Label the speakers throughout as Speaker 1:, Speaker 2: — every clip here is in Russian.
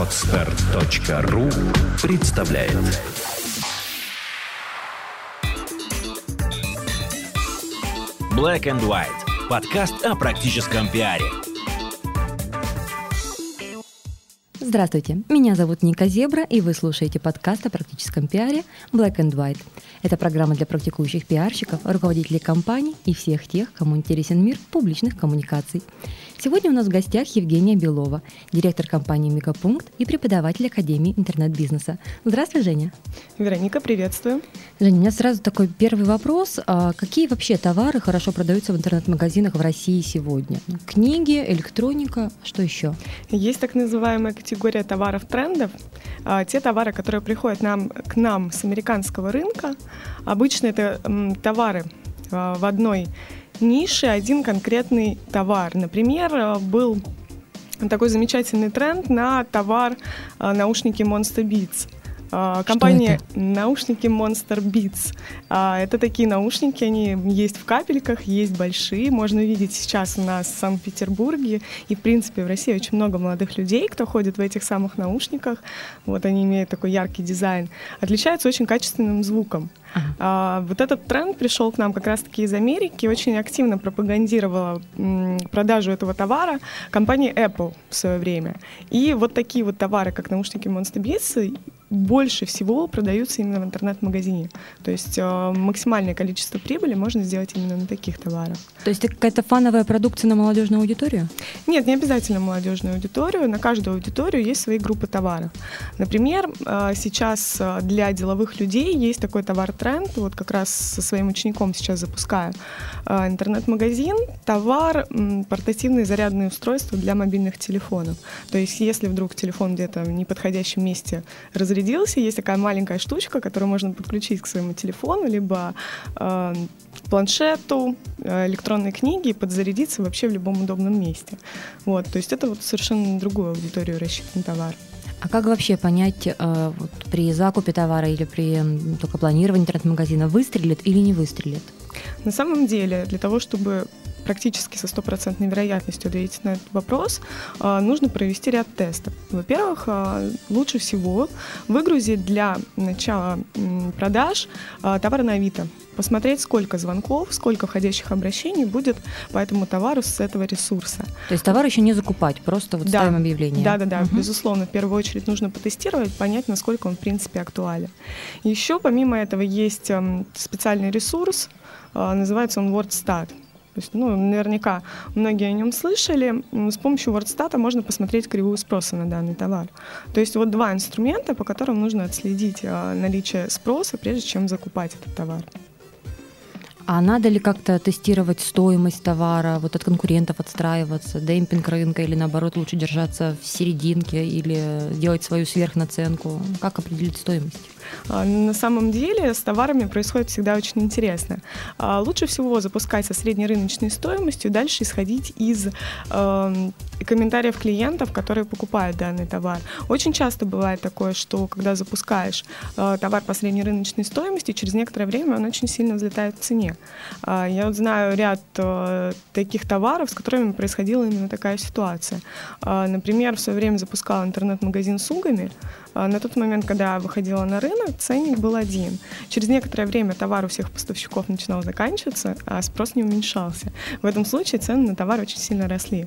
Speaker 1: Отстар.ру представляет Black and White. Подкаст о практическом пиаре.
Speaker 2: Здравствуйте, меня зовут Ника Зебра, и вы слушаете подкаст о практическом пиаре Black and White. Это программа для практикующих пиарщиков, руководителей компаний и всех тех, кому интересен мир публичных коммуникаций. Сегодня у нас в гостях Евгения Белова, директор компании «Мегапункт» и преподаватель Академии интернет-бизнеса. Здравствуй, Женя.
Speaker 3: Вероника, приветствую.
Speaker 2: Женя, у меня сразу такой первый вопрос. А какие вообще товары хорошо продаются в интернет-магазинах в России сегодня? Книги, электроника, что еще?
Speaker 3: Есть так называемая категория товаров трендов. А, те товары, которые приходят нам, к нам с американского рынка, обычно это товары а, в одной нише один конкретный товар. Например, э, был такой замечательный тренд на товар э, наушники Monster Beats.
Speaker 2: Э,
Speaker 3: компания наушники Monster Beats. Это такие наушники, они есть в капельках, есть большие. Можно увидеть сейчас у нас в Санкт-Петербурге. И, в принципе, в России очень много молодых людей, кто ходит в этих самых наушниках. Вот они имеют такой яркий дизайн. Отличаются очень качественным звуком. А, вот этот тренд пришел к нам как раз-таки из Америки, очень активно пропагандировала продажу этого товара компания Apple в свое время. И вот такие вот товары, как наушники Monster Beats, больше всего продаются именно в интернет-магазине. То есть э, максимальное количество прибыли можно сделать именно на таких товарах.
Speaker 2: То есть это какая-то фановая продукция на молодежную аудиторию?
Speaker 3: Нет, не обязательно молодежную аудиторию. На каждую аудиторию есть свои группы товаров. Например, э, сейчас э, для деловых людей есть такой товар-тренд. Вот как раз со своим учеником сейчас запускаю э, интернет-магазин. Товар портативные зарядные устройства для мобильных телефонов. То есть если вдруг телефон где-то в неподходящем месте разрядился, есть такая маленькая штучка, которую можно подключить к своему телефону, либо э, планшету, э, электронной книге и подзарядиться вообще в любом удобном месте. Вот, то есть это вот совершенно другую аудиторию рассчитан товар.
Speaker 2: А как вообще понять э, вот, при закупе товара или при только планировании интернет-магазина, выстрелит или не выстрелит?
Speaker 3: На самом деле, для того, чтобы практически со стопроцентной вероятностью ответить на этот вопрос, а, нужно провести ряд тестов. Во-первых, а, лучше всего выгрузить для начала продаж а, товар на Авито, посмотреть, сколько звонков, сколько входящих обращений будет по этому товару с этого ресурса.
Speaker 2: То есть товар еще не закупать, просто вот да. ставим объявление.
Speaker 3: Да, да, да, угу. безусловно. В первую очередь нужно потестировать, понять, насколько он в принципе актуален. Еще помимо этого есть специальный ресурс, называется он WordStat. То есть, ну, наверняка многие о нем слышали. С помощью WordStat можно посмотреть кривую спроса на данный товар. То есть вот два инструмента, по которым нужно отследить а, наличие спроса, прежде чем закупать этот товар.
Speaker 2: А надо ли как-то тестировать стоимость товара, вот от конкурентов отстраиваться, демпинг рынка или наоборот лучше держаться в серединке или делать свою сверхнаценку? Как определить стоимость?
Speaker 3: А, на самом деле с товарами происходит всегда очень интересно. А, лучше всего запускать со средней рыночной стоимостью, дальше исходить из э, комментариев клиентов, которые покупают данный товар. Очень часто бывает такое, что когда запускаешь э, товар по средней рыночной стоимости, через некоторое время он очень сильно взлетает в цене. Э, я вот знаю ряд э, таких товаров, с которыми происходила именно такая ситуация. Например, в свое время запускал интернет-магазин с угами. Э, на тот момент, когда я выходила на рынок, ценник был один. Через некоторое время товар у всех поставщиков начинал заканчиваться, а спрос не уменьшался. В этом случае цены на товар очень сильно росли.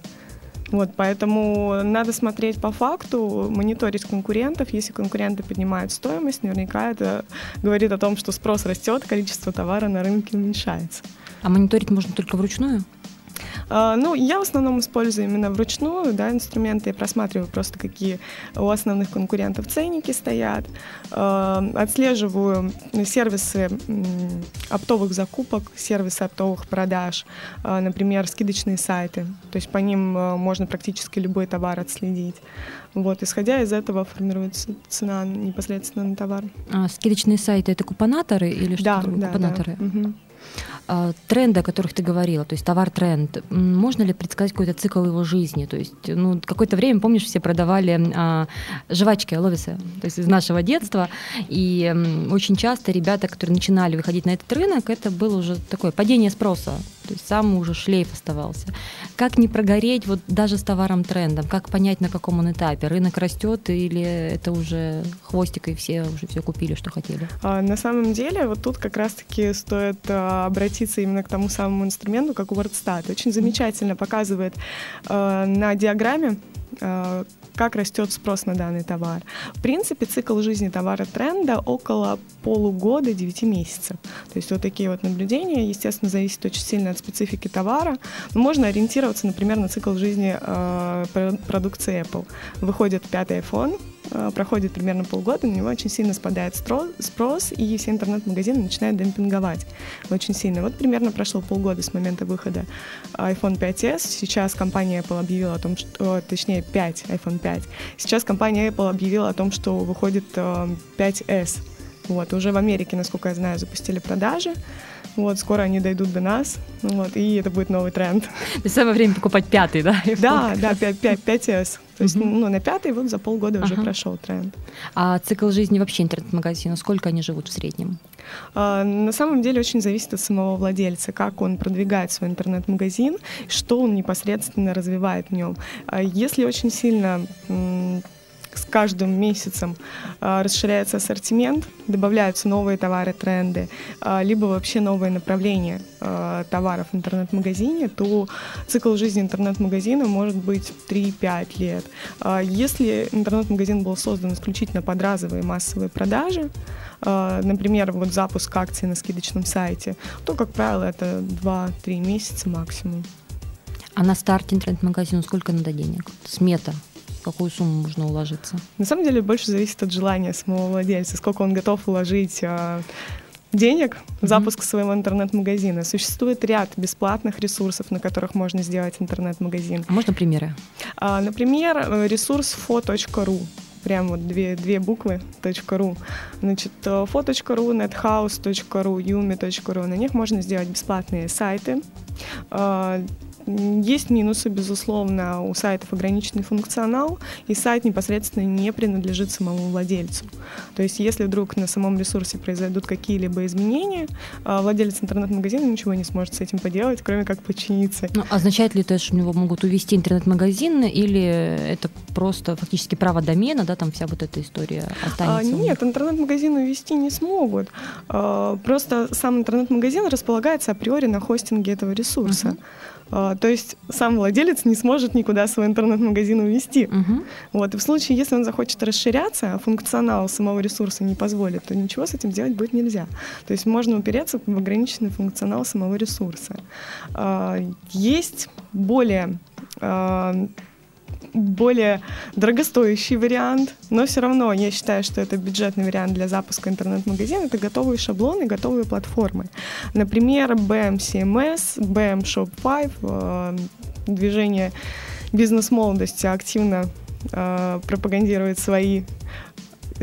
Speaker 3: Вот, поэтому надо смотреть по факту, мониторить конкурентов. Если конкуренты поднимают стоимость, наверняка это говорит о том, что спрос растет, количество товара на рынке уменьшается.
Speaker 2: А мониторить можно только вручную?
Speaker 3: А, ну, я в основном использую именно вручную да, инструменты. Я просматриваю просто, какие у основных конкурентов ценники стоят. А, отслеживаю сервисы оптовых закупок, сервисы оптовых продаж, а, например, скидочные сайты. То есть по ним можно практически любой товар отследить. Вот, исходя из этого формируется цена непосредственно на товар.
Speaker 2: А скидочные сайты это купонаторы или что-то?
Speaker 3: Да, да,
Speaker 2: купонаторы.
Speaker 3: Да. Угу.
Speaker 2: А, тренды, о которых ты говорила, то есть товар-тренд, можно ли предсказать какой-то цикл его жизни? То есть, ну, какое-то время, помнишь, все продавали а, жвачки Ловисы, то есть из нашего детства, и очень часто ребята, которые начинали выходить на этот рынок, это было уже такое падение спроса, то есть самый уже шлейф оставался. Как не прогореть вот даже с товаром-трендом? Как понять, на каком он этапе? Рынок растет или это уже хвостик и все уже все купили, что хотели?
Speaker 3: А, на самом деле, вот тут как раз-таки стоит а, обратиться именно к тому самому инструменту, как WordStat. Очень замечательно показывает а, на диаграмме, а, как растет спрос на данный товар. В принципе, цикл жизни товара тренда около полугода 9 месяцев. То есть вот такие вот наблюдения, естественно, зависят очень сильно от специфики товара. Но можно ориентироваться, например, на цикл жизни э, продукции Apple. Выходит пятый iPhone, Э, проходит примерно полгода, на него очень сильно спадает спрос, и все интернет-магазины начинают демпинговать очень сильно. Вот примерно прошло полгода с момента выхода iPhone 5s. Сейчас компания Apple объявила о том, что, точнее, 5, iPhone 5. Сейчас компания Apple объявила о том, что выходит 5s. Э, вот, уже в Америке, насколько я знаю, запустили продажи. Вот, скоро они дойдут до нас, вот, и это будет новый тренд.
Speaker 2: И самое время покупать пятый, да?
Speaker 3: Да, да, 5, 5, 5S. То есть, ну, на пятый вот за полгода уже прошел тренд.
Speaker 2: А цикл жизни вообще интернет-магазина, сколько они живут в среднем?
Speaker 3: А, на самом деле очень зависит от самого владельца, как он продвигает свой интернет-магазин, что он непосредственно развивает в нем. А если очень сильно с каждым месяцем э, расширяется ассортимент, добавляются новые товары, тренды, э, либо вообще новые направления э, товаров в интернет-магазине, то цикл жизни интернет-магазина может быть 3-5 лет. Если интернет-магазин был создан исключительно под разовые массовые продажи, например, вот запуск акции на скидочном сайте, то, как правило, это 2-3 месяца максимум.
Speaker 2: А на старте интернет-магазина сколько надо денег? Смета какую сумму можно уложиться?
Speaker 3: На самом деле больше зависит от желания самого владельца, сколько он готов вложить а, денег в запуск mm-hmm. своего интернет-магазина. Существует ряд бесплатных ресурсов, на которых можно сделать интернет-магазин.
Speaker 2: А можно примеры?
Speaker 3: А, например, ресурс fo.ru прям вот две, две буквы .ru. Значит, fo.ru, nethouse.ru, yumi.ru. На них можно сделать бесплатные сайты, а, есть минусы, безусловно, у сайтов ограниченный функционал, и сайт непосредственно не принадлежит самому владельцу. То есть, если вдруг на самом ресурсе произойдут какие-либо изменения, а, владелец интернет-магазина ничего не сможет с этим поделать, кроме как подчиниться.
Speaker 2: Ну, означает ли это, что у него могут увести интернет-магазин, или это просто фактически право домена, да, там вся вот эта история останется?
Speaker 3: А, нет, интернет-магазин увести не смогут. А, просто сам интернет-магазин располагается априори на хостинге этого ресурса. Uh-huh. А, то есть сам владелец не сможет никуда свой интернет-магазин увести. Угу. Вот. И в случае, если он захочет расширяться, а функционал самого ресурса не позволит, то ничего с этим делать будет нельзя. То есть можно упереться в ограниченный функционал самого ресурса. А, есть более а, более дорогостоящий вариант, но все равно я считаю, что это бюджетный вариант для запуска интернет-магазина. Это готовые шаблоны, готовые платформы. Например, BM CMS, BM Shop 5, э, движение бизнес-молодости активно э, пропагандирует свои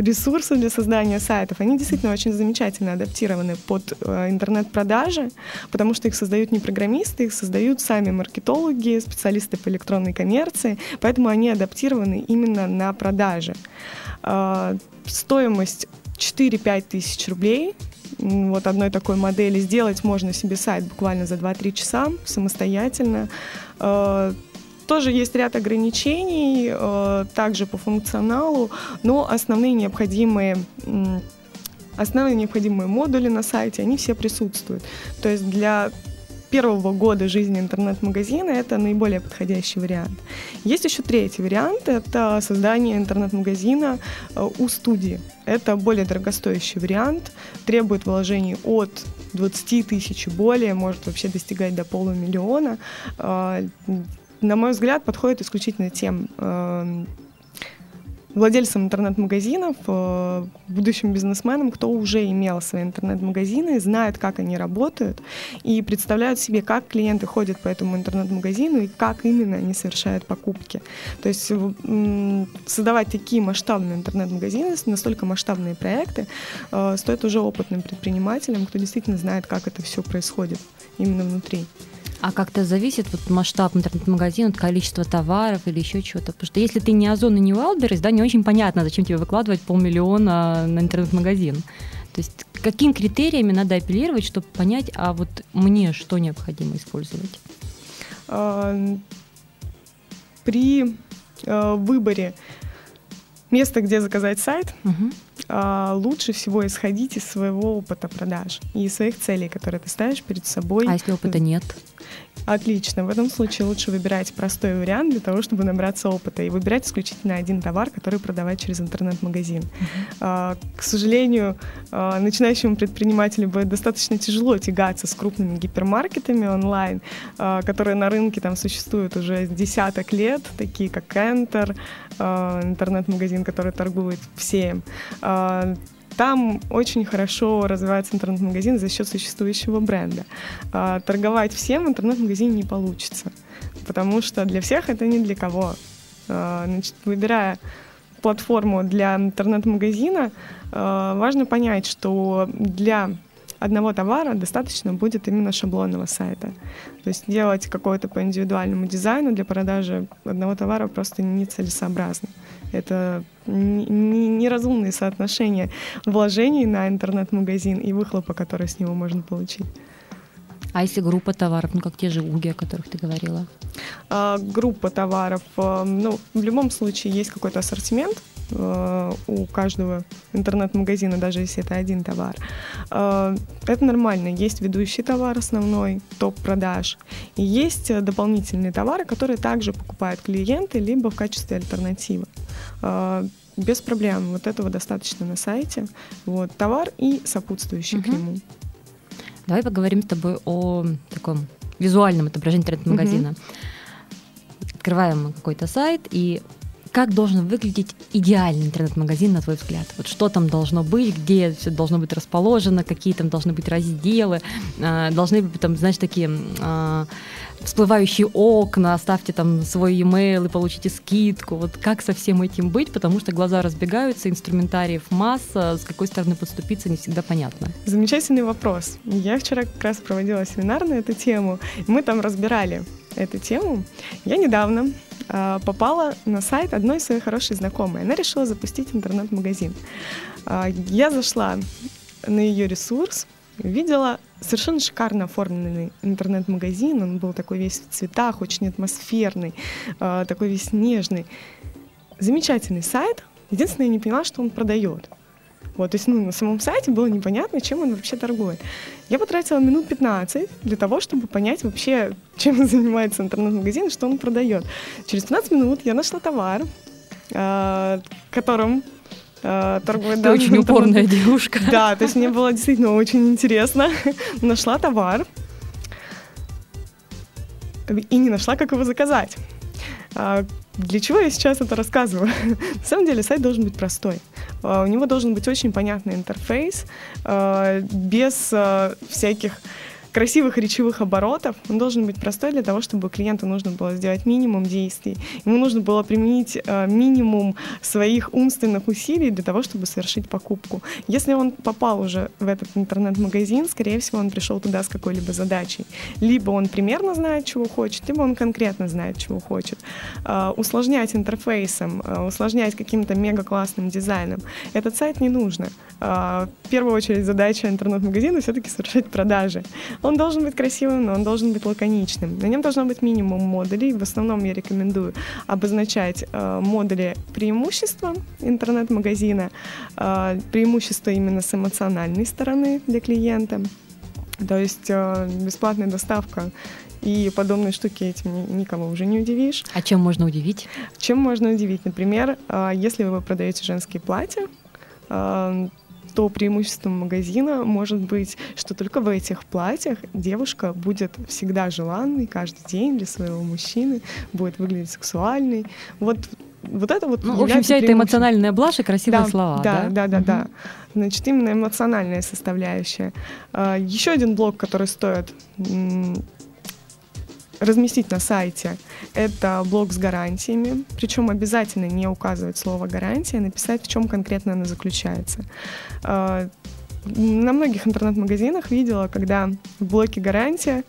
Speaker 3: ресурсы для создания сайтов, они действительно очень замечательно адаптированы под э, интернет-продажи, потому что их создают не программисты, их создают сами маркетологи, специалисты по электронной коммерции, поэтому они адаптированы именно на продажи. Э, стоимость 4-5 тысяч рублей вот одной такой модели сделать можно себе сайт буквально за 2-3 часа самостоятельно. Э, тоже есть ряд ограничений, э, также по функционалу, но основные необходимые основные необходимые модули на сайте, они все присутствуют. То есть для первого года жизни интернет-магазина это наиболее подходящий вариант. Есть еще третий вариант, это создание интернет-магазина э, у студии. Это более дорогостоящий вариант, требует вложений от 20 тысяч и более, может вообще достигать до полумиллиона. На мой взгляд, подходит исключительно тем э, владельцам интернет-магазинов, э, будущим бизнесменам, кто уже имел свои интернет-магазины, знает, как они работают и представляют себе, как клиенты ходят по этому интернет-магазину и как именно они совершают покупки. То есть создавать такие масштабные интернет-магазины, настолько масштабные проекты, э, стоит уже опытным предпринимателям, кто действительно знает, как это все происходит именно внутри.
Speaker 2: А как-то зависит вот масштаб интернет-магазина от количества товаров или еще чего-то? Потому что если ты не Озон и не Wildberries, да, не очень понятно, зачем тебе выкладывать полмиллиона на интернет-магазин. То есть каким критериями надо апеллировать, чтобы понять, а вот мне что необходимо использовать? А,
Speaker 3: при а, выборе места, где заказать сайт, угу. лучше всего исходить из своего опыта продаж и своих целей, которые ты ставишь перед собой.
Speaker 2: А если опыта нет?
Speaker 3: Отлично. В этом случае лучше выбирать простой вариант для того, чтобы набраться опыта и выбирать исключительно один товар, который продавать через интернет-магазин. Uh-huh. К сожалению, а, начинающему предпринимателю будет достаточно тяжело тягаться с крупными гипермаркетами онлайн, а, которые на рынке там существуют уже десяток лет, такие как Enter, интернет-магазин, который торгует всем там очень хорошо развивается интернет-магазин за счет существующего бренда. А, торговать всем в интернет-магазине не получится, потому что для всех это не для кого. А, значит, выбирая платформу для интернет-магазина, а, важно понять, что для одного товара достаточно будет именно шаблонного сайта. То есть делать какое-то по индивидуальному дизайну для продажи одного товара просто нецелесообразно. Это неразумные соотношения вложений на интернет-магазин и выхлопа, который с него можно получить.
Speaker 2: А если группа товаров, ну как те же уги, о которых ты говорила?
Speaker 3: А, группа товаров, а, ну в любом случае есть какой-то ассортимент, у каждого интернет-магазина, даже если это один товар. А, это нормально. Есть ведущий товар основной, топ продаж. И есть дополнительные товары, которые также покупают клиенты, либо в качестве альтернативы без проблем. Вот этого достаточно на сайте. Вот, товар и сопутствующий угу. к нему.
Speaker 2: Давай поговорим с тобой о таком визуальном отображении интернет-магазина. Угу. Открываем какой-то сайт, и как должен выглядеть идеальный интернет-магазин, на твой взгляд? Вот что там должно быть, где все должно быть расположено, какие там должны быть разделы, э, должны быть там, знаешь, такие э, всплывающие окна, оставьте там свой e-mail и получите скидку. Вот как со всем этим быть, потому что глаза разбегаются, инструментариев масса, с какой стороны подступиться не всегда понятно.
Speaker 3: Замечательный вопрос. Я вчера как раз проводила семинар на эту тему, мы там разбирали эту тему. Я недавно попала на сайт одной своей хорошей знакомой. Она решила запустить интернет-магазин. Э, я зашла на ее ресурс, видела совершенно шикарно оформленный интернет-магазин. Он был такой весь в цветах, очень атмосферный, э, такой весь нежный. Замечательный сайт. Единственное, я не поняла, что он продает. Вот, то есть ну, на самом сайте было непонятно, чем он вообще торгует. Я потратила минут 15 для того, чтобы понять вообще, чем занимается интернет-магазин что он продает. Через 15 минут я нашла товар, э, которым э, торгует
Speaker 2: Ты очень упорная девушка.
Speaker 3: Да, то есть мне было действительно очень интересно. Нашла товар и не нашла, как его заказать. А, для чего я сейчас это рассказываю? На самом деле сайт должен быть простой. А, у него должен быть очень понятный интерфейс, а, без всяких красивых речевых оборотов. Он должен быть простой для того, чтобы клиенту нужно было сделать минимум действий. Ему нужно было применить э, минимум своих умственных усилий для того, чтобы совершить покупку. Если он попал уже в этот интернет-магазин, скорее всего, он пришел туда с какой-либо задачей. Либо он примерно знает, чего хочет, либо он конкретно знает, чего хочет. Э, усложнять интерфейсом, э, усложнять каким-то мега-классным дизайном этот сайт не нужно. В первую очередь задача интернет-магазина все-таки совершать продажи. Он должен быть красивым, но он должен быть лаконичным. На нем должно быть минимум модулей. В основном я рекомендую обозначать э, модули преимущества интернет-магазина, э, преимущества именно с эмоциональной стороны для клиента. То есть э, бесплатная доставка и подобные штуки этим никого уже не удивишь.
Speaker 2: А чем можно удивить?
Speaker 3: Чем можно удивить? Например, э, если вы продаете женские платья, э, то преимуществом магазина может быть, что только в этих платьях девушка будет всегда желанной каждый день для своего мужчины, будет выглядеть сексуальной. Вот вот это вот
Speaker 2: Ну, в общем, вся эта эмоциональная блажь и красивые
Speaker 3: да,
Speaker 2: слова,
Speaker 3: да?
Speaker 2: Да,
Speaker 3: да, да, да. Значит, именно эмоциональная составляющая. А, Еще один блок, который стоит разместить на сайте, это блок с гарантиями, причем обязательно не указывать слово гарантия, а написать, в чем конкретно она заключается. А, на многих интернет-магазинах видела, когда в блоке гарантия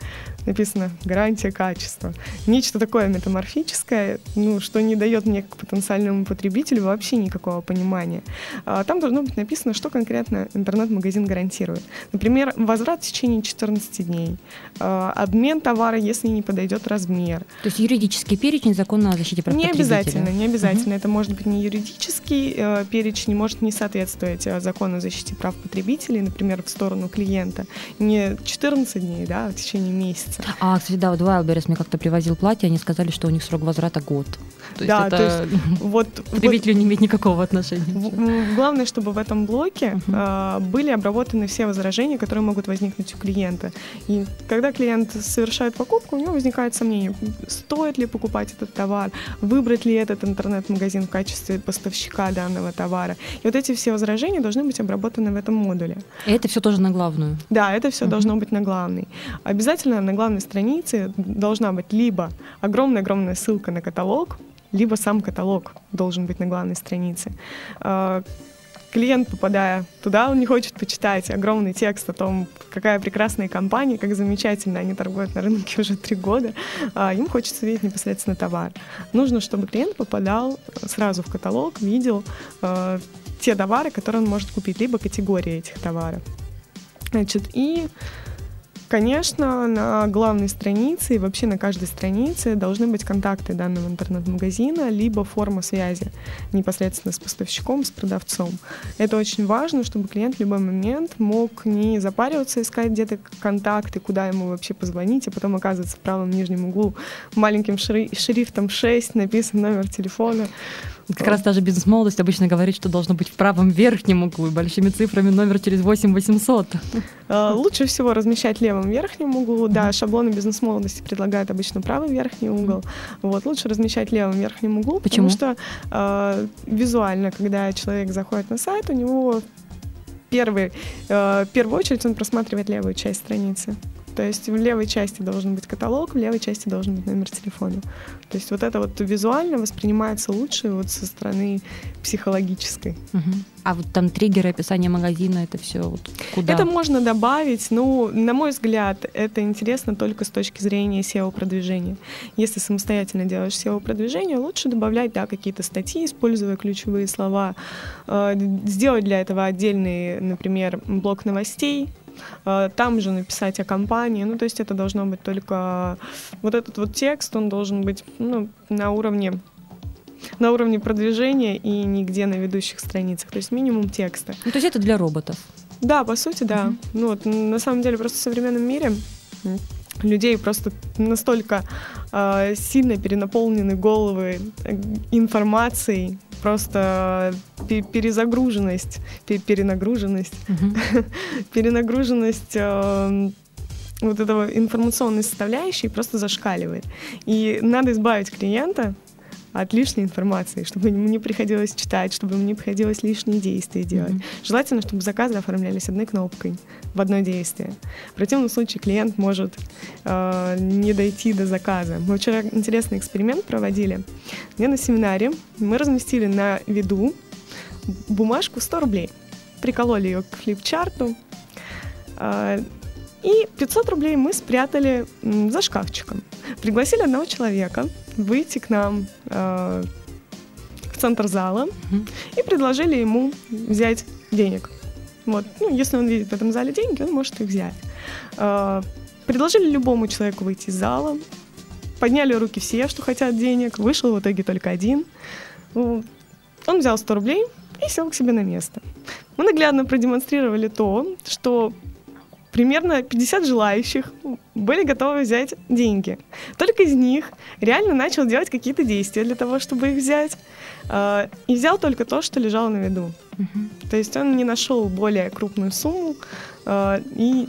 Speaker 3: написано «гарантия качества». Нечто такое метаморфическое, ну, что не дает мне как потенциальному потребителю вообще никакого понимания. А, там должно быть написано, что конкретно интернет-магазин гарантирует. Например, возврат в течение 14 дней, а, обмен товара, если не подойдет размер.
Speaker 2: То есть юридический перечень закона о защите прав
Speaker 3: Не обязательно, не обязательно. Это может быть не юридический э, перечень, может не соответствовать э, закону о защите прав потребителей, например, в сторону клиента. Не 14 дней, да, а в течение месяца месяца.
Speaker 2: А, кстати, да, вот Wildberries мне как-то привозил платье, они сказали, что у них срок возврата год.
Speaker 3: То да, это... то есть вот
Speaker 2: потребителю не имеет никакого отношения.
Speaker 3: Главное, чтобы в этом блоке uh-huh. э, были обработаны все возражения, которые могут возникнуть у клиента. И когда клиент совершает покупку, у него возникает сомнение, стоит ли покупать этот товар, выбрать ли этот интернет-магазин в качестве поставщика данного товара. И вот эти все возражения должны быть обработаны в этом модуле.
Speaker 2: И это все тоже на главную?
Speaker 3: Да, это все uh-huh. должно быть на главной. Обязательно на главной странице должна быть либо огромная-огромная ссылка на каталог, либо сам каталог должен быть на главной странице. А, клиент, попадая туда, он не хочет почитать огромный текст о том, какая прекрасная компания, как замечательно они торгуют на рынке уже три года. А, им хочется видеть непосредственно товар. Нужно, чтобы клиент попадал сразу в каталог, видел а, те товары, которые он может купить, либо категории этих товаров. Значит, и Конечно, на главной странице и вообще на каждой странице должны быть контакты данного интернет-магазина, либо форма связи непосредственно с поставщиком, с продавцом. Это очень важно, чтобы клиент в любой момент мог не запариваться, искать где-то контакты, куда ему вообще позвонить, а потом оказывается в правом нижнем углу маленьким шрифтом 6 написан номер телефона.
Speaker 2: Как раз даже бизнес-молодость обычно говорит, что должно быть в правом верхнем углу и большими цифрами номер через 8 800.
Speaker 3: А, лучше всего размещать в левом верхнем углу. Да, шаблоны бизнес-молодости предлагают обычно правый верхний угол. Вот, лучше размещать в левом верхнем углу,
Speaker 2: Почему?
Speaker 3: потому что э, визуально, когда человек заходит на сайт, у него первый, э, в первую очередь он просматривает левую часть страницы. То есть в левой части должен быть каталог, в левой части должен быть номер телефона. То есть вот это вот визуально воспринимается лучше вот со стороны психологической.
Speaker 2: Угу. А вот там триггеры, описание магазина, это все вот куда?
Speaker 3: Это можно добавить, ну, на мой взгляд, это интересно только с точки зрения SEO-продвижения. Если самостоятельно делаешь SEO-продвижение, лучше добавлять, да, какие-то статьи, используя ключевые слова, э, сделать для этого отдельный, например, блок новостей, там же написать о компании. Ну, то есть это должно быть только... Вот этот вот текст, он должен быть ну, на уровне на уровне продвижения и нигде на ведущих страницах. То есть минимум текста.
Speaker 2: Ну, то есть это для роботов?
Speaker 3: Да, по сути, да. Uh-huh. Ну, вот, на самом деле, просто в современном мире людей просто настолько э, сильно перенаполнены головы э, информацией, просто перезагруженность, перенагруженность, перенагруженность эм, вот этого информационной составляющей просто зашкаливает. И надо избавить клиента от лишней информации, чтобы ему не приходилось читать, чтобы ему не приходилось лишние действия делать. Mm-hmm. Желательно, чтобы заказы оформлялись одной кнопкой в одно действие. В противном случае клиент может э, не дойти до заказа. Мы вчера интересный эксперимент проводили. Где на семинаре мы разместили на виду бумажку 100 рублей. Прикололи ее к флипчарту. Э, и 500 рублей мы спрятали за шкафчиком. Пригласили одного человека выйти к нам э, в центр зала mm-hmm. и предложили ему взять денег. Вот. Ну, если он видит в этом зале деньги, он может их взять. Э, предложили любому человеку выйти из зала. Подняли руки все, что хотят денег. Вышел в итоге только один. Ну, он взял 100 рублей и сел к себе на место. Мы наглядно продемонстрировали то, что примерно 50 желающих были готовы взять деньги. Только из них реально начал делать какие-то действия для того, чтобы их взять. А, и взял только то, что лежало на виду. Угу. То есть он не нашел более крупную сумму а, и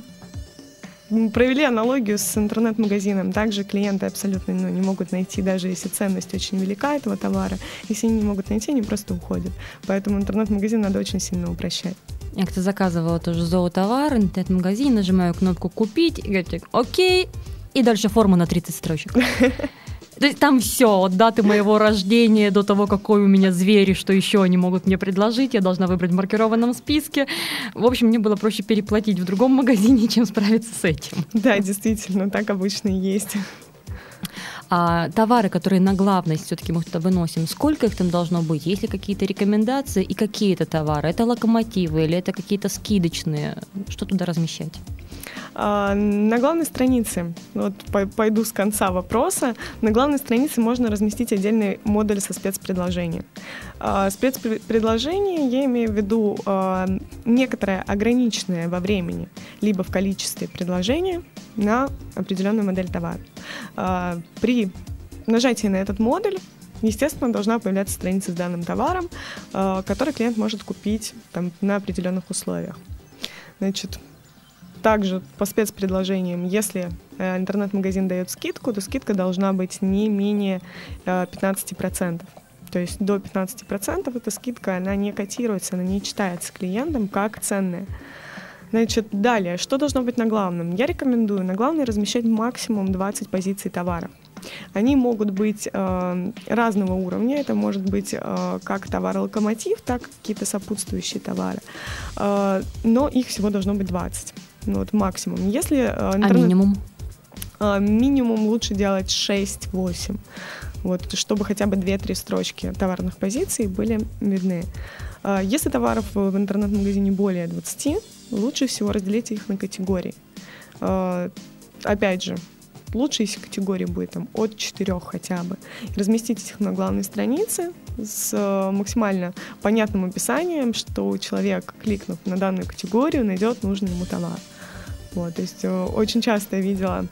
Speaker 3: провели аналогию с интернет-магазином. Также клиенты абсолютно ну, не могут найти, даже если ценность очень велика этого товара. Если они не могут найти, они просто уходят. Поэтому интернет-магазин надо очень сильно упрощать.
Speaker 2: Я как-то заказывала тоже зоотовар, интернет-магазин, нажимаю кнопку «Купить», и говорит, окей, и дальше форма на 30 строчек. То есть там все, от даты моего рождения до того, какой у меня зверь и что еще они могут мне предложить, я должна выбрать в маркированном списке. В общем, мне было проще переплатить в другом магазине, чем справиться с этим.
Speaker 3: Да, действительно, так обычно и есть.
Speaker 2: А товары, которые на главность все-таки мы выносим, сколько их там должно быть? Есть ли какие-то рекомендации и какие это товары? Это локомотивы или это какие-то скидочные? Что туда размещать?
Speaker 3: А, на главной странице, вот пойду с конца вопроса, на главной странице можно разместить отдельный модуль со спецпредложением. А, спецпредложение я имею в виду а, некоторое ограниченное во времени, либо в количестве предложения на определенную модель товара. При нажатии на этот модуль естественно, должна появляться страница с данным товаром, который клиент может купить там, на определенных условиях. Значит, также по спецпредложениям, если э, интернет-магазин дает скидку, то скидка должна быть не менее 15%. Э, то есть до 15% эта скидка, она не котируется, она не читается клиентам как ценная. Значит, далее, что должно быть на главном? Я рекомендую на главной размещать максимум 20 позиций товара. Они могут быть э, разного уровня. Это может быть э, как товар-локомотив, так и какие-то сопутствующие товары. Э, но их всего должно быть 20 ну, вот максимум. Если
Speaker 2: э, интернет... А минимум?
Speaker 3: Э, минимум лучше делать 6-8. Вот, чтобы хотя бы 2-3 строчки товарных позиций были видны. Э, если товаров в интернет-магазине более 20, лучше всего разделить их на категории. Э, опять же, лучше, если категория будет там, от 4 хотя бы. Разместить их на главной странице с э, максимально понятным описанием, что человек, кликнув на данную категорию, найдет нужный ему товар. Вот, то есть э, очень часто я видела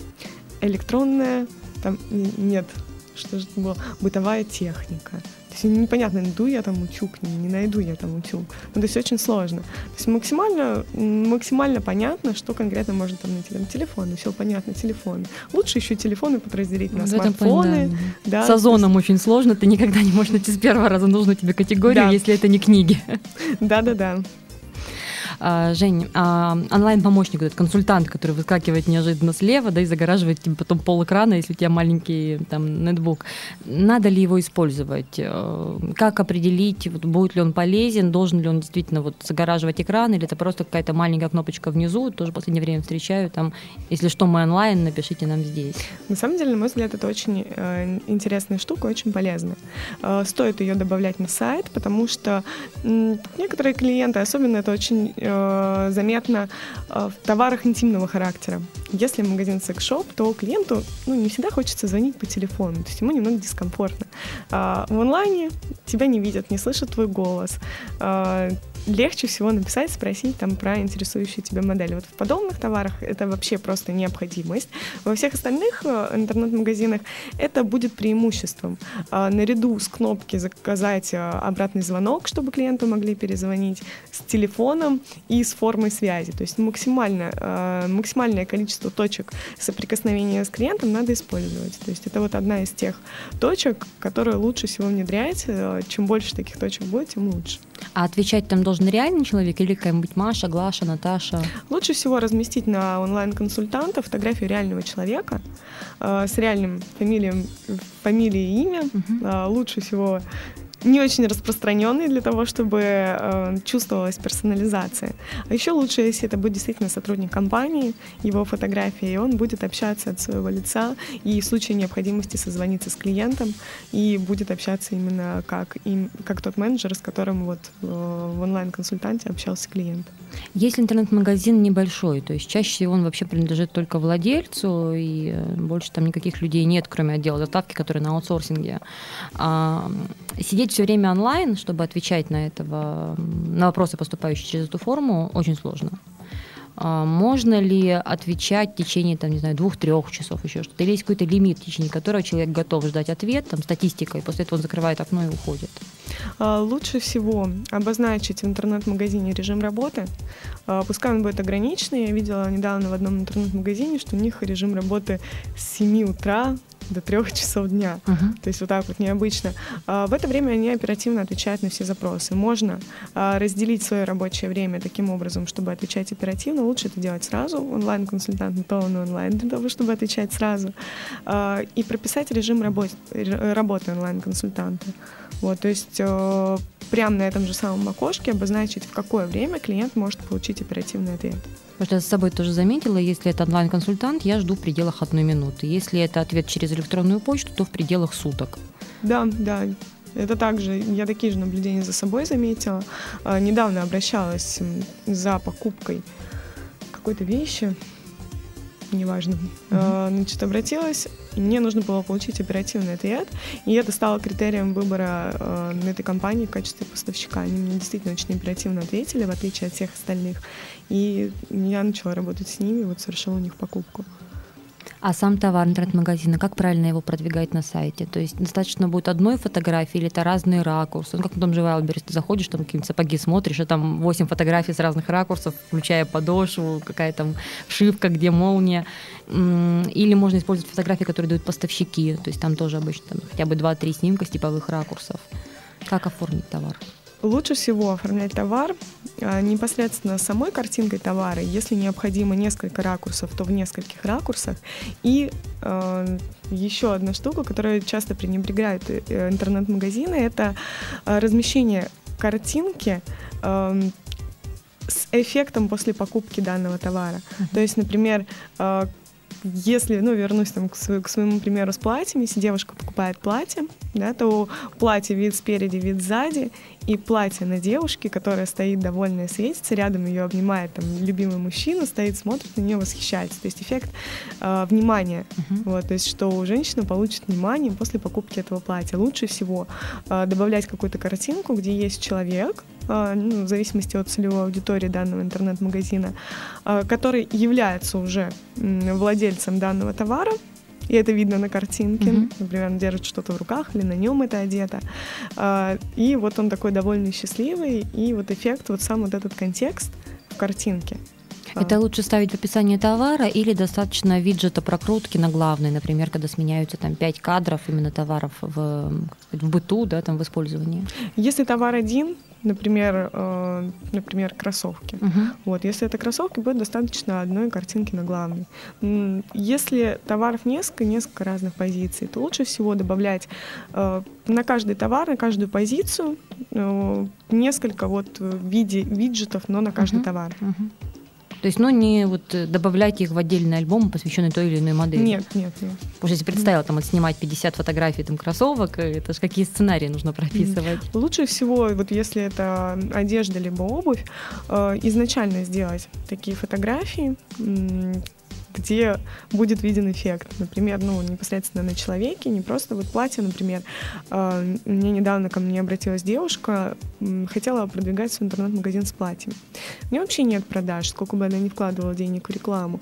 Speaker 3: электронная, там нет, что же это было, бытовая техника. То есть непонятно, найду я там утюг, не, не найду я там утюг. Ну, то есть очень сложно. То есть максимально, максимально понятно, что конкретно можно там найти. Там телефоны, все понятно, телефоны. Лучше еще телефоны подразделить на в смартфоны. Этом,
Speaker 2: да. Да, С озоном есть... очень сложно, ты никогда не можешь найти с первого раза нужную тебе категорию, да. если это не книги.
Speaker 3: Да-да-да.
Speaker 2: А, Жень, а, онлайн-помощник, этот консультант, который выскакивает неожиданно слева, да, и загораживает тебе потом пол экрана, если у тебя маленький там нетбук. Надо ли его использовать? Э, как определить, вот, будет ли он полезен, должен ли он действительно вот загораживать экран, или это просто какая-то маленькая кнопочка внизу, тоже в последнее время встречаю, там, если что, мы онлайн, напишите нам здесь.
Speaker 3: На самом деле, на мой взгляд, это очень э, интересная штука, очень полезная. Э, стоит ее добавлять на сайт, потому что э, некоторые клиенты, особенно это очень э, э, заметно э, в товарах интимного характера. Если магазин секс-шоп, то клиенту ну, не всегда хочется звонить по телефону, то есть ему немного дискомфортно. Э, в онлайне тебя не видят, не слышат твой голос. Э, легче всего написать, спросить там про интересующую тебя модель. Вот в подобных товарах это вообще просто необходимость. Во всех остальных э, интернет-магазинах это будет преимуществом. А, наряду с кнопки заказать э, обратный звонок, чтобы клиенту могли перезвонить, с телефоном и с формой связи. То есть максимально, э, максимальное количество точек соприкосновения с клиентом надо использовать. То есть это вот одна из тех точек, которые лучше всего внедрять. Чем больше таких точек будет, тем лучше.
Speaker 2: А отвечать там должен реальный человек или какая-нибудь Маша, Глаша, Наташа?
Speaker 3: Лучше всего разместить на онлайн-консультанта фотографию реального человека э, с реальным фамилием, фамилией и имя. Угу. Э, лучше всего не очень распространенный для того, чтобы э, чувствовалась персонализация. А еще лучше, если это будет действительно сотрудник компании, его фотография, и он будет общаться от своего лица, и в случае необходимости созвониться с клиентом, и будет общаться именно как, им, как тот менеджер, с которым вот э, в онлайн-консультанте общался клиент.
Speaker 2: Если интернет-магазин небольшой, то есть чаще всего он вообще принадлежит только владельцу, и э, больше там никаких людей нет, кроме отдела доставки, который на аутсорсинге. А, сидеть все время онлайн, чтобы отвечать на, этого, на вопросы, поступающие через эту форму, очень сложно. А, можно ли отвечать в течение, там, не знаю, двух-трех часов еще что-то? Или есть какой-то лимит, в течение которого человек готов ждать ответ, там, статистика, и после этого он закрывает окно и уходит?
Speaker 3: А, лучше всего обозначить в интернет-магазине режим работы. А, пускай он будет ограниченный. Я видела недавно в одном интернет-магазине, что у них режим работы с 7 утра до трех часов дня. Uh-huh. То есть вот так вот необычно. А, в это время они оперативно отвечают на все запросы. Можно а, разделить свое рабочее время таким образом, чтобы отвечать оперативно. Лучше это делать сразу. Онлайн-консультант на то он онлайн для того, чтобы отвечать сразу. А, и прописать режим работы, работы онлайн-консультанта. Вот, то есть э, прямо на этом же самом окошке обозначить, в какое время клиент может получить оперативный ответ.
Speaker 2: Потому что я с собой тоже заметила, если это онлайн-консультант, я жду в пределах одной минуты. Если это ответ через электронную почту, то в пределах суток.
Speaker 3: Да, да. Это также, я такие же наблюдения за собой заметила. А, недавно обращалась за покупкой какой-то вещи, неважно. Mm-hmm. Значит, обратилась, мне нужно было получить оперативный ответ, и это стало критерием выбора э, этой компании в качестве поставщика. Они мне действительно очень оперативно ответили, в отличие от всех остальных. И я начала работать с ними, вот совершила у них покупку.
Speaker 2: А сам товар интернет-магазина, как правильно его продвигать на сайте? То есть достаточно будет одной фотографии или это разные ракурсы? Ну, как на том же Wildberries, ты заходишь, там какие-нибудь сапоги смотришь, а там 8 фотографий с разных ракурсов, включая подошву, какая там шивка, где молния. Или можно использовать фотографии, которые дают поставщики, то есть там тоже обычно там, хотя бы 2-3 снимка с типовых ракурсов. Как оформить товар?
Speaker 3: Лучше всего оформлять товар а, непосредственно самой картинкой товара. Если необходимо несколько ракурсов, то в нескольких ракурсах. И э, еще одна штука, которая часто пренебрегают э, интернет-магазины, это размещение картинки э, с эффектом после покупки данного товара. Uh-huh. То есть, например, если, ну, вернусь там к, свою, к своему примеру с платьями, если девушка покупает платье, да, то платье вид спереди, вид сзади, и платье на девушке, которая стоит довольная, светится, рядом ее обнимает там любимый мужчина, стоит, смотрит на нее, восхищается. То есть эффект э, внимания. Uh-huh. Вот, то есть что женщина получит внимание после покупки этого платья. Лучше всего э, добавлять какую-то картинку, где есть человек, э, ну, в зависимости от целевой аудитории данного интернет-магазина, э, который является уже э, владельцем данного товара, и это видно на картинке. Mm-hmm. Например, он держит что-то в руках, или на нем это одето. А, и вот он такой довольно счастливый, и вот эффект, вот сам вот этот контекст в картинке.
Speaker 2: Это лучше ставить в описании товара или достаточно виджета прокрутки на главный, например, когда сменяются там 5 кадров именно товаров в, в быту, да, там в использовании?
Speaker 3: Если товар один, например, э, например, кроссовки. Uh-huh. Вот, если это кроссовки, будет достаточно одной картинки на главной. Если товаров несколько, несколько разных позиций, то лучше всего добавлять э, на каждый товар, на каждую позицию э, несколько вот в виде виджетов, но на каждый uh-huh. товар. Uh-huh.
Speaker 2: То есть, ну, не вот э, добавлять их в отдельный альбом, посвященный той или иной модели.
Speaker 3: Нет, нет, нет.
Speaker 2: Потому что если представила там вот снимать 50 фотографий там кроссовок, э, это же какие сценарии нужно прописывать?
Speaker 3: Лучше всего, вот если это одежда либо обувь, э, изначально сделать такие фотографии, где будет виден эффект. Например, ну, непосредственно на человеке, не просто вот платье, например. Э, мне недавно ко мне обратилась девушка, хотела продвигать свой интернет-магазин с платьем. У нее вообще нет продаж, сколько бы она ни вкладывала денег в рекламу.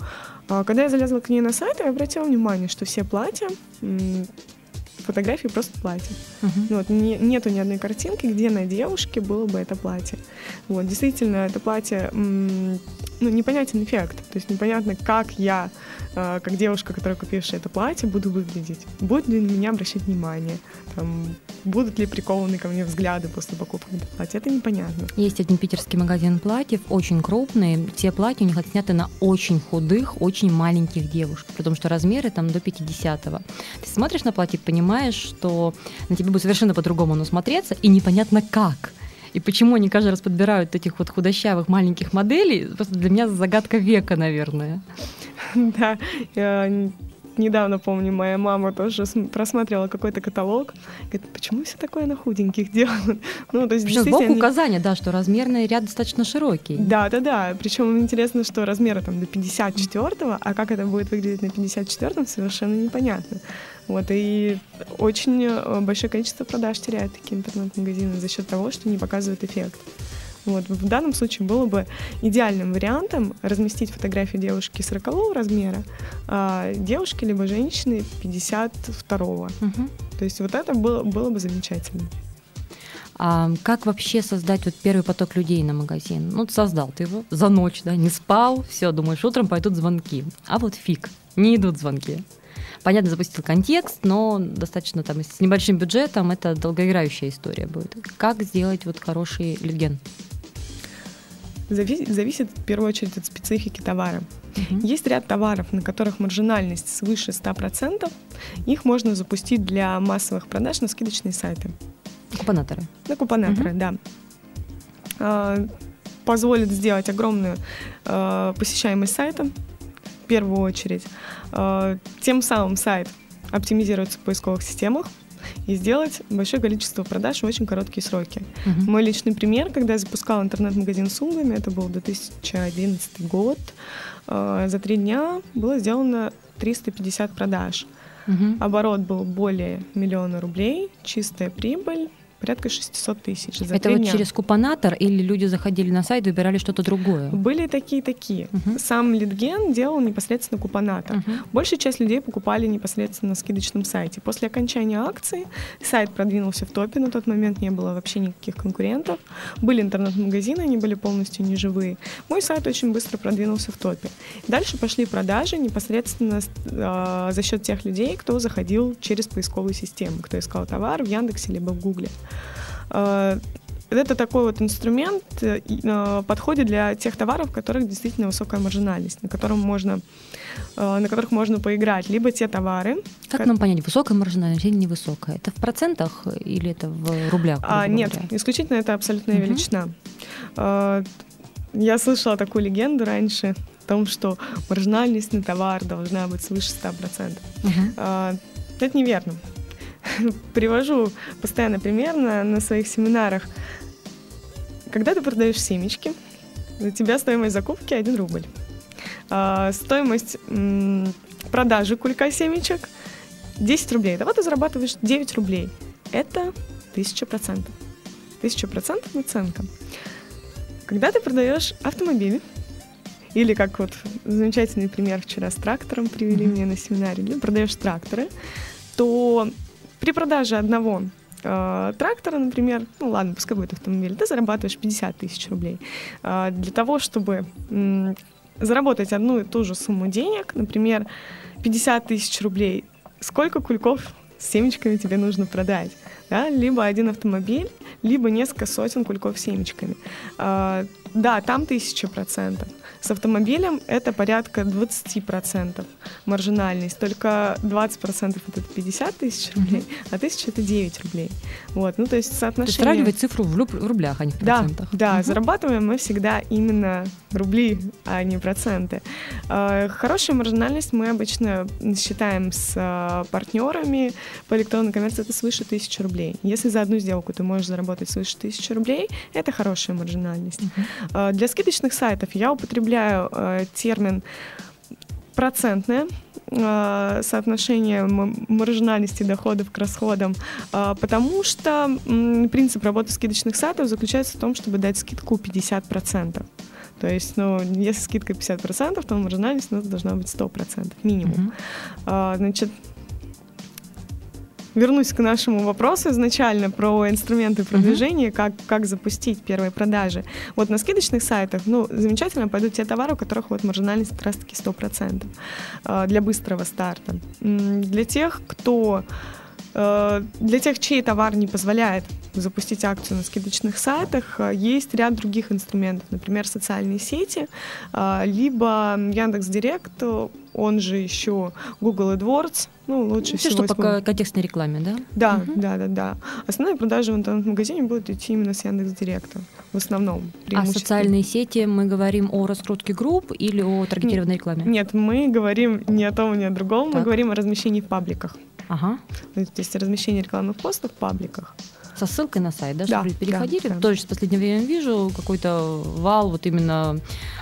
Speaker 3: А когда я залезла к ней на сайт, я обратила внимание, что все платья фотографии просто платье. Uh-huh. Вот, не, нету ни одной картинки, где на девушке было бы это платье. Вот, действительно, это платье, м- ну, непонятен эффект. То есть непонятно, как я, э, как девушка, которая купившая это платье, буду выглядеть. Будет ли на меня обращать внимание? Там, будут ли прикованы ко мне взгляды после покупки этого платья? Это непонятно.
Speaker 2: Есть один питерский магазин платьев, очень крупный. Все платья у них отсняты на очень худых, очень маленьких девушек, потому что размеры там до 50-го. Ты смотришь на платье, понимаешь, что на тебе будет совершенно по-другому оно смотреться, и непонятно как. И почему они каждый раз подбирают этих вот худощавых маленьких моделей, просто для меня загадка века, наверное.
Speaker 3: Да, недавно, помню, моя мама тоже просматривала какой-то каталог. Говорит, почему все такое на худеньких делают?
Speaker 2: Ну, то есть, Причем сбоку указания, да, что размерный ряд достаточно широкий.
Speaker 3: Да, да, да. Причем интересно, что размеры там до 54-го, а как это будет выглядеть на 54-м, совершенно непонятно. Вот, и очень э, большое количество продаж теряют такие интернет-магазины за счет того, что не показывают эффект. Вот. В данном случае было бы идеальным вариантом разместить фотографию девушки 40 размера, а девушки либо женщины 52. Угу. То есть вот это было, было бы замечательно.
Speaker 2: А как вообще создать вот первый поток людей на магазин? Ну, создал ты его за ночь, да, не спал, все, думаешь, утром пойдут звонки. А вот фиг, не идут звонки. Понятно, запустил контекст, но достаточно там с небольшим бюджетом это долгоиграющая история будет. Как сделать вот хороший леген?
Speaker 3: Зависит, зависит в первую очередь от специфики товара. Угу. Есть ряд товаров, на которых маржинальность свыше 100%. Их можно запустить для массовых продаж на скидочные сайты.
Speaker 2: Купонаторы.
Speaker 3: На купонаторы, угу. да. А, позволит сделать огромную а, посещаемость сайта в первую очередь. А, тем самым сайт оптимизируется в поисковых системах, и сделать большое количество продаж в очень короткие сроки. Uh-huh. Мой личный пример, когда я запускала интернет-магазин с умными, это был 2011 год, э, за три дня было сделано 350 продаж. Uh-huh. Оборот был более миллиона рублей, чистая прибыль порядка 600 тысяч.
Speaker 2: За Это вот дня. через купонатор или люди заходили на сайт, выбирали что-то другое?
Speaker 3: Были такие такие. Угу. Сам Литген делал непосредственно купонатор. Угу. Большая часть людей покупали непосредственно на скидочном сайте. После окончания акции сайт продвинулся в топе, на тот момент не было вообще никаких конкурентов. Были интернет-магазины, они были полностью неживые. Мой сайт очень быстро продвинулся в топе. Дальше пошли продажи непосредственно э, за счет тех людей, кто заходил через поисковую систему, кто искал товар в Яндексе либо в Гугле. Э, это такой вот инструмент э, э, подходит для тех товаров, у которых действительно высокая маржинальность, на котором можно на которых можно поиграть, либо те товары.
Speaker 2: Как, как... нам понять, высокая маржинальность или невысокая? Это в процентах или это в рублях?
Speaker 3: А, нет, исключительно это абсолютная угу. величина. Я слышала такую легенду раньше о том, что маржинальность на товар должна быть свыше 100%. Угу. Это неверно. привожу постоянно пример на, своих семинарах. Когда ты продаешь семечки, у тебя стоимость закупки 1 рубль. А, стоимость м, продажи кулька семечек 10 рублей. Того ты зарабатываешь 9 рублей. Это 1000%. 1000% наценка. Когда ты продаешь автомобили, или как вот замечательный пример вчера с трактором привели mm-hmm. мне на семинаре, или продаешь тракторы, то при продаже одного э, трактора, например, ну ладно, пускай будет автомобиль, ты зарабатываешь 50 тысяч рублей. Э, для того, чтобы м, заработать одну и ту же сумму денег, например, 50 тысяч рублей, сколько кульков с семечками тебе нужно продать? Да? Либо один автомобиль, либо несколько сотен кульков с семечками. Э, да, там тысяча процентов. С автомобилем это порядка 20% маржинальность. Только 20% это 50 тысяч рублей, а 1000 это 9 рублей. Вот, ну то есть соотношение... То есть
Speaker 2: сравнивать цифру в, в рублях, а не в процентах.
Speaker 3: Да, да угу. зарабатываем мы всегда именно рубли, а не проценты. А, хорошую маржинальность мы обычно считаем с а, партнерами по электронной коммерции, это свыше 1000 рублей. Если за одну сделку ты можешь заработать свыше 1000 рублей, это хорошая маржинальность. Угу. Для скидочных сайтов я употребляю э, термин процентное э, соотношение маржинальности доходов к расходам, э, потому что э, принцип работы скидочных сайтов заключается в том, чтобы дать скидку 50%. То есть, ну, если скидка 50%, то маржинальность у нас должна быть 100% минимум. Uh-huh. Значит, вернусь к нашему вопросу изначально про инструменты продвижения, uh-huh. как, как запустить первые продажи. Вот на скидочных сайтах, ну, замечательно пойдут те товары, у которых вот маржинальность как раз-таки 100% э, для быстрого старта. Для тех, кто э, для тех, чей товар не позволяет запустить акцию на скидочных сайтах, э, есть ряд других инструментов, например, социальные сети, либо Яндекс Директ, он же еще Google AdWords, ну, лучше
Speaker 2: Все,
Speaker 3: всего...
Speaker 2: что по контекстной рекламе, да?
Speaker 3: Да, угу. да, да, да. Основные продажи в интернет-магазине будут идти именно с Яндекс.Директа, в основном.
Speaker 2: А социальные сети мы говорим о раскрутке групп или о таргетированной рекламе?
Speaker 3: Нет, мы говорим не о том, не о другом, так. мы говорим о размещении в пабликах.
Speaker 2: Ага.
Speaker 3: То есть размещение рекламных постов в пабликах
Speaker 2: со ссылкой на сайт, да, да чтобы переходили. Да, да. Тоже в последнее время вижу какой-то вал вот именно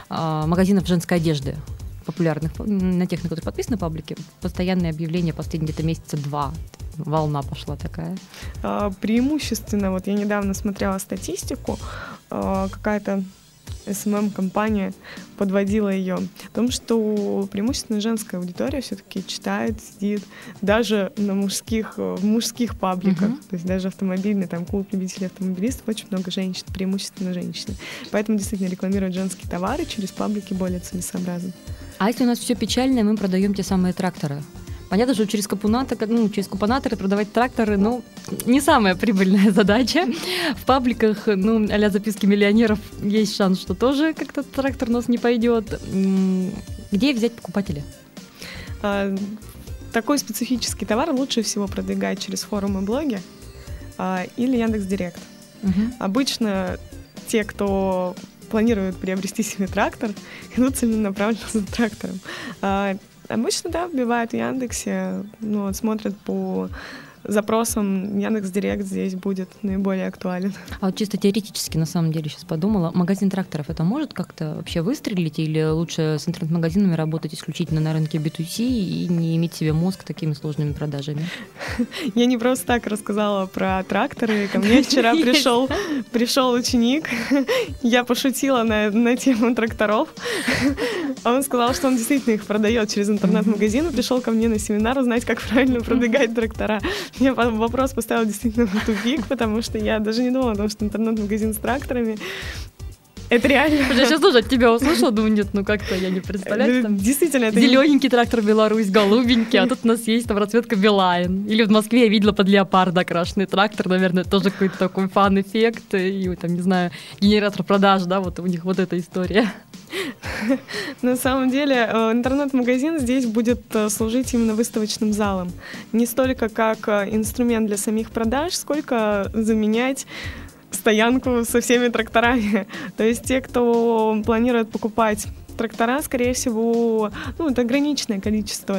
Speaker 2: а, магазинов женской одежды популярных, на тех, на которые подписаны паблики, постоянные объявления последние где-то месяца два. Волна пошла такая.
Speaker 3: А, преимущественно, вот я недавно смотрела статистику, а, какая-то SMM-компания подводила ее. В том, что преимущественно женская аудитория все-таки читает, сидит даже на мужских, в мужских пабликах. Uh-huh. То есть даже автомобильный там клуб любителей автомобилистов очень много женщин, преимущественно женщины. Поэтому действительно рекламировать женские товары через паблики более целесообразно.
Speaker 2: А если у нас все печальное, мы продаем те самые тракторы? Понятно, что через капунатор, ну, через купонаторы продавать тракторы, ну, не самая прибыльная задача. В пабликах, ну, а записки миллионеров есть шанс, что тоже как-то трактор у нас не пойдет. Где взять покупателя?
Speaker 3: А, такой специфический товар лучше всего продвигать через форумы блоги а, или Яндекс.Директ. Угу. Обычно те, кто планирует приобрести себе трактор, идут целенаправленно за трактором. Обычно, да, вбивают в Яндексе, ну, смотрят по запросом Яндекс Директ здесь будет наиболее актуален.
Speaker 2: А вот чисто теоретически, на самом деле, сейчас подумала, магазин тракторов это может как-то вообще выстрелить или лучше с интернет-магазинами работать исключительно на рынке B2C и не иметь себе мозг такими сложными продажами?
Speaker 3: Я не просто так рассказала про тракторы. Ко мне вчера пришел, пришел ученик, я пошутила на, на тему тракторов. Он сказал, что он действительно их продает через интернет-магазин и пришел ко мне на семинар узнать, как правильно продвигать трактора. Мне вопрос поставил действительно в тупик, потому что я даже не думала о том, что интернет-магазин с тракторами это реально.
Speaker 2: Я сейчас тоже от тебя услышала, думаю, нет, ну как-то я не представляю. Там
Speaker 3: Действительно, это
Speaker 2: Зелененький трактор Беларусь, голубенький, а тут у нас есть там расцветка Билайн. Или в Москве я видела под леопарда окрашенный трактор, наверное, тоже какой-то такой фан-эффект, и там, не знаю, генератор продаж, да, вот у них вот эта история.
Speaker 3: На самом деле э, интернет-магазин здесь будет э, служить именно выставочным залом. Не столько как э, инструмент для самих продаж, сколько заменять стоянку со всеми тракторами. То есть те, кто планирует покупать трактора, скорее всего, ну, это ограниченное количество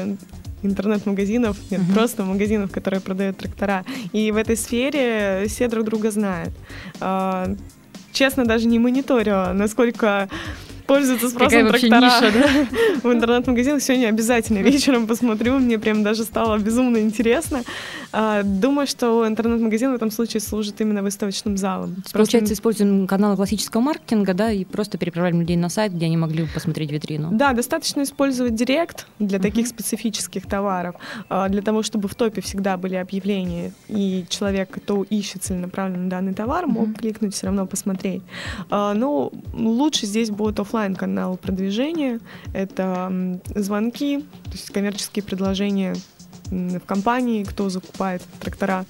Speaker 3: интернет-магазинов, нет, uh-huh. просто магазинов, которые продают трактора. И в этой сфере все друг друга знают. А, честно, даже не мониторю, насколько пользуются спросом Какая трактора ниша, да? в интернет-магазинах. Сегодня обязательно вечером посмотрю, мне прям даже стало безумно интересно. А, думаю, что интернет-магазин в этом случае служит именно выставочным залом.
Speaker 2: Просто... Получается, используем каналы классического маркетинга, да, и просто переправляем людей на сайт, где они могли бы посмотреть витрину.
Speaker 3: Да, достаточно использовать директ для uh-huh. таких специфических товаров, а, для того, чтобы в топе всегда были объявления, и человек, кто ищет целенаправленно данный товар, мог uh-huh. кликнуть, все равно посмотреть. А, но лучше здесь будет офлайн офлайн канал продвижения, это звонки, то есть коммерческие предложения в компании, кто закупает трактора.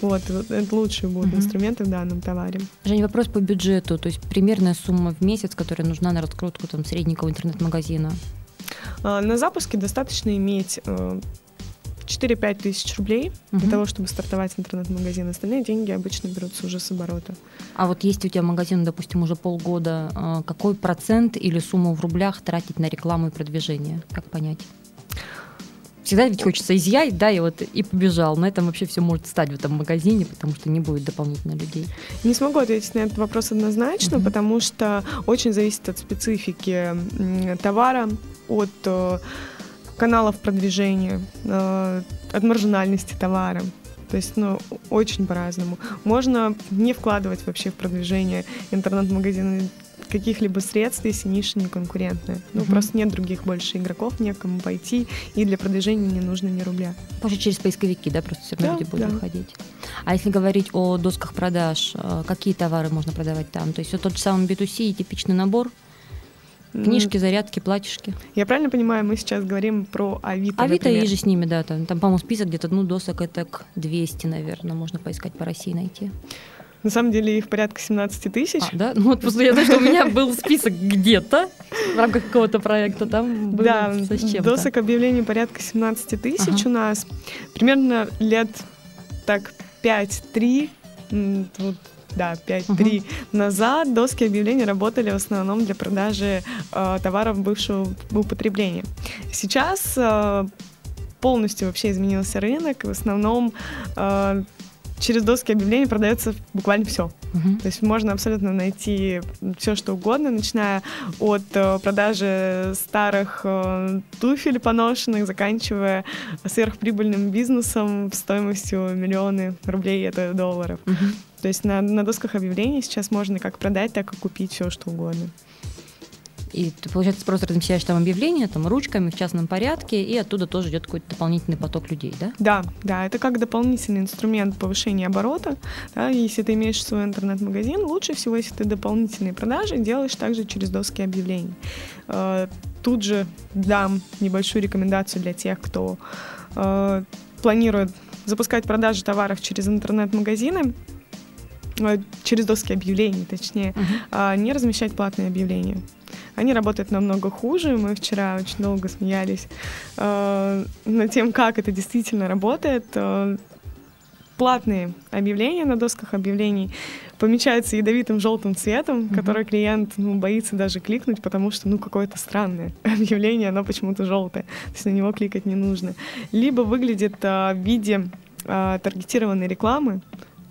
Speaker 3: Вот, это лучшие будут uh-huh. инструменты в данном товаре.
Speaker 2: Жень, вопрос по бюджету, то есть примерная сумма в месяц, которая нужна на раскрутку там, среднего интернет-магазина?
Speaker 3: А, на запуске достаточно иметь э, 4-5 тысяч рублей угу. для того, чтобы стартовать интернет-магазин. Остальные деньги обычно берутся уже с оборота.
Speaker 2: А вот есть у тебя магазин, допустим, уже полгода, а, какой процент или сумму в рублях тратить на рекламу и продвижение? Как понять? Всегда ведь хочется изъять, да, и вот и побежал. На этом вообще все может стать в этом магазине, потому что не будет дополнительно людей.
Speaker 3: Не смогу ответить на этот вопрос однозначно, mm потому что очень зависит от специфики товара, от э, каналов продвижения, э, от маржинальности товара. То есть, ну, очень по-разному. Можно не вкладывать вообще в продвижение интернет-магазина каких-либо средств, если ниша не конкурентная. Ну, uh-huh. просто нет других больше игроков, некому пойти, и для продвижения не нужно ни рубля.
Speaker 2: Может, через поисковики, да, просто все равно да, люди будут да. выходить. А если говорить о досках продаж, э, какие товары можно продавать там? То есть вот тот же самый B2C и типичный набор – Книжки, зарядки, платьишки.
Speaker 3: Я правильно понимаю, мы сейчас говорим про Авито,
Speaker 2: Авито например. и же с ними, да. Там, там по-моему, список где-то, ну, досок это к 200, наверное, можно поискать по России найти.
Speaker 3: На самом деле их порядка 17 тысяч.
Speaker 2: А, да? Ну вот просто я знаю, что у меня был список где-то в рамках какого-то проекта, там было
Speaker 3: Да, досок объявлений порядка 17 тысяч ага. у нас. Примерно лет так 5-3, вот да, 5-3 uh-huh. назад доски объявлений работали в основном для продажи э, товаров бывшего употребления. Сейчас э, полностью вообще изменился рынок. В основном э, через доски объявлений продается буквально все. Uh-huh. То есть можно абсолютно найти все, что угодно, начиная от э, продажи старых э, туфель поношенных, заканчивая сверхприбыльным бизнесом стоимостью миллионы рублей, это долларов. Uh-huh. То есть на, на досках объявлений сейчас можно как продать, так и купить все, что угодно.
Speaker 2: И ты, получается, просто размещаешь там объявление там ручками в частном порядке, и оттуда тоже идет какой-то дополнительный поток людей, да?
Speaker 3: Да, да, это как дополнительный инструмент повышения оборота. Да, если ты имеешь свой интернет-магазин, лучше всего, если ты дополнительные продажи делаешь также через доски объявлений. Э, тут же дам небольшую рекомендацию для тех, кто э, планирует запускать продажи товаров через интернет-магазины через доски объявлений, точнее, uh-huh. не размещать платные объявления. Они работают намного хуже. Мы вчера очень долго смеялись э, над тем, как это действительно работает. Э, платные объявления на досках объявлений помечаются ядовитым желтым цветом, mm-hmm. который клиент ну, боится даже кликнуть, потому что ну какое-то странное объявление, оно почему-то желтое, то есть на него кликать не нужно. Либо выглядит э, в виде э, таргетированной рекламы,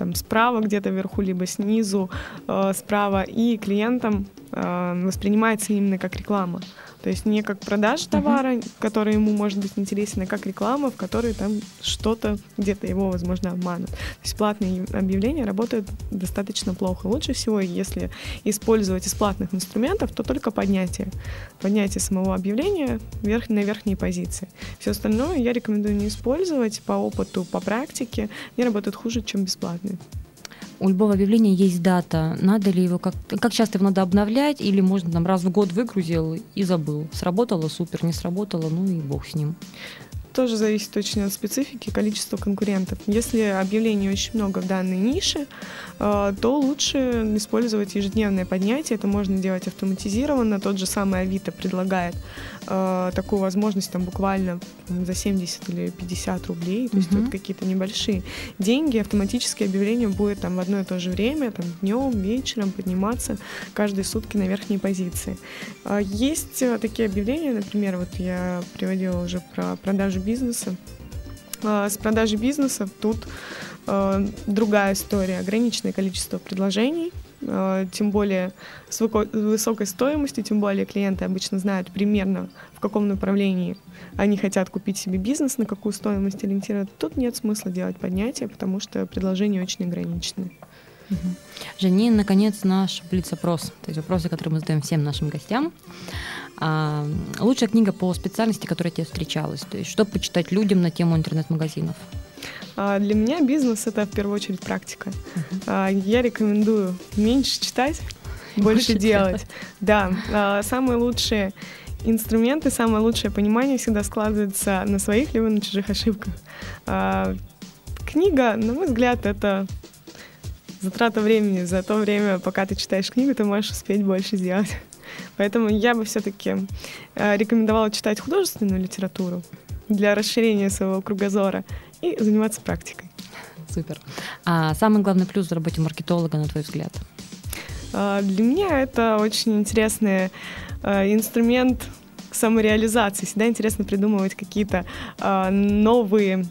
Speaker 3: там справа где-то вверху, либо снизу э, справа, и клиентам э, воспринимается именно как реклама. То есть не как продажа товара, uh-huh. который ему может быть интересен, а как реклама, в которой там что-то где-то его, возможно, обманут. То есть платные объявления работают достаточно плохо. Лучше всего, если использовать из платных инструментов, то только поднятие. Поднятие самого объявления вверх, на верхние позиции. Все остальное я рекомендую не использовать по опыту, по практике. Они работают хуже, чем бесплатные
Speaker 2: у любого объявления есть дата. Надо ли его как как часто его надо обновлять, или можно там раз в год выгрузил и забыл. Сработало супер, не сработало, ну и бог с ним
Speaker 3: тоже зависит очень от специфики количества конкурентов. Если объявлений очень много в данной нише, э, то лучше использовать ежедневное поднятие. Это можно делать автоматизированно. Тот же самый Авито предлагает э, такую возможность там буквально за 70 или 50 рублей. То есть тут какие-то небольшие деньги. Автоматическое объявление будет там в одно и то же время, там днем, вечером подниматься каждые сутки на верхние позиции. Э, есть такие объявления, например, вот я приводила уже про продажу бизнеса. А, с продажей бизнеса тут а, другая история. Ограниченное количество предложений, а, тем более с высокой стоимостью, тем более клиенты обычно знают примерно, в каком направлении они хотят купить себе бизнес, на какую стоимость ориентировать. Тут нет смысла делать поднятие, потому что предложения очень ограничены.
Speaker 2: Угу. Жени, наконец, наш блиц-опрос, то есть вопросы, которые мы задаем всем нашим гостям. А, лучшая книга по специальности, которая тебе встречалась, то есть что почитать людям на тему интернет-магазинов?
Speaker 3: А, для меня бизнес это в первую очередь практика. Uh-huh. А, я рекомендую меньше читать, больше, больше делать. Да, а, самые лучшие инструменты, самое лучшее понимание всегда складывается на своих либо на чужих ошибках. Книга, на мой взгляд, это затрата времени. За то время, пока ты читаешь книгу, ты можешь успеть больше сделать. Поэтому я бы все-таки рекомендовала читать художественную литературу для расширения своего кругозора и заниматься практикой.
Speaker 2: Супер. А самый главный плюс в работе маркетолога, на твой взгляд?
Speaker 3: А, для меня это очень интересный э, инструмент самореализации. Всегда интересно придумывать какие-то э, новые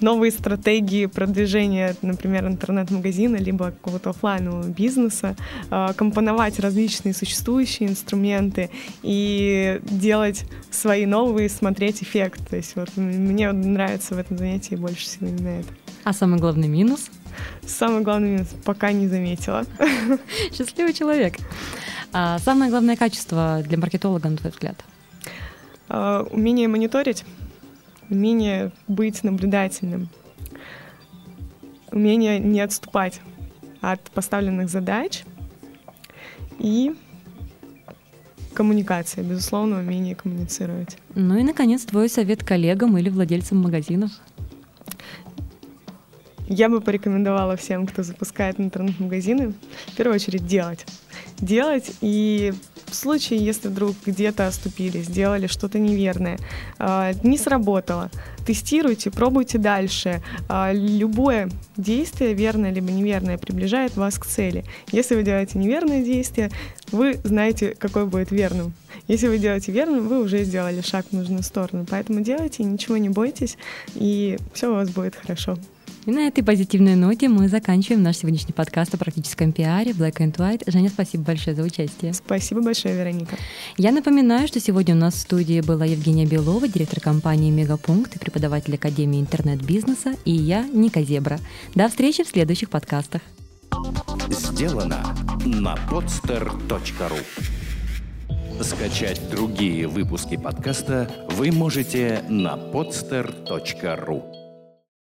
Speaker 3: новые стратегии продвижения, например, интернет-магазина, либо какого-то офлайнового бизнеса, а, компоновать различные существующие инструменты и делать свои новые, смотреть эффект. То есть вот мне нравится в этом занятии больше всего именно это.
Speaker 2: А самый главный минус?
Speaker 3: Самый главный минус пока не заметила.
Speaker 2: Счастливый человек. А самое главное качество для маркетолога, на твой взгляд?
Speaker 3: А, умение мониторить умение быть наблюдательным, умение не отступать от поставленных задач и коммуникация, безусловно, умение коммуницировать.
Speaker 2: Ну и, наконец, твой совет коллегам или владельцам магазинов?
Speaker 3: Я бы порекомендовала всем, кто запускает интернет-магазины, в первую очередь делать. Делать и в случае, если вдруг где-то оступили, сделали что-то неверное, а, не сработало, тестируйте, пробуйте дальше. А, любое действие, верное либо неверное, приближает вас к цели. Если вы делаете неверное действие, вы знаете, какое будет верным. Если вы делаете верно, вы уже сделали шаг в нужную сторону. Поэтому делайте, ничего не бойтесь, и все у вас будет хорошо.
Speaker 2: И на этой позитивной ноте мы заканчиваем наш сегодняшний подкаст о практическом пиаре Black and White. Женя, спасибо большое за участие.
Speaker 3: Спасибо большое, Вероника.
Speaker 2: Я напоминаю, что сегодня у нас в студии была Евгения Белова, директор компании «Мегапункт» и преподаватель Академии интернет-бизнеса, и я, Ника Зебра. До встречи в следующих подкастах.
Speaker 1: Сделано на podster.ru Скачать другие выпуски подкаста вы можете на podster.ru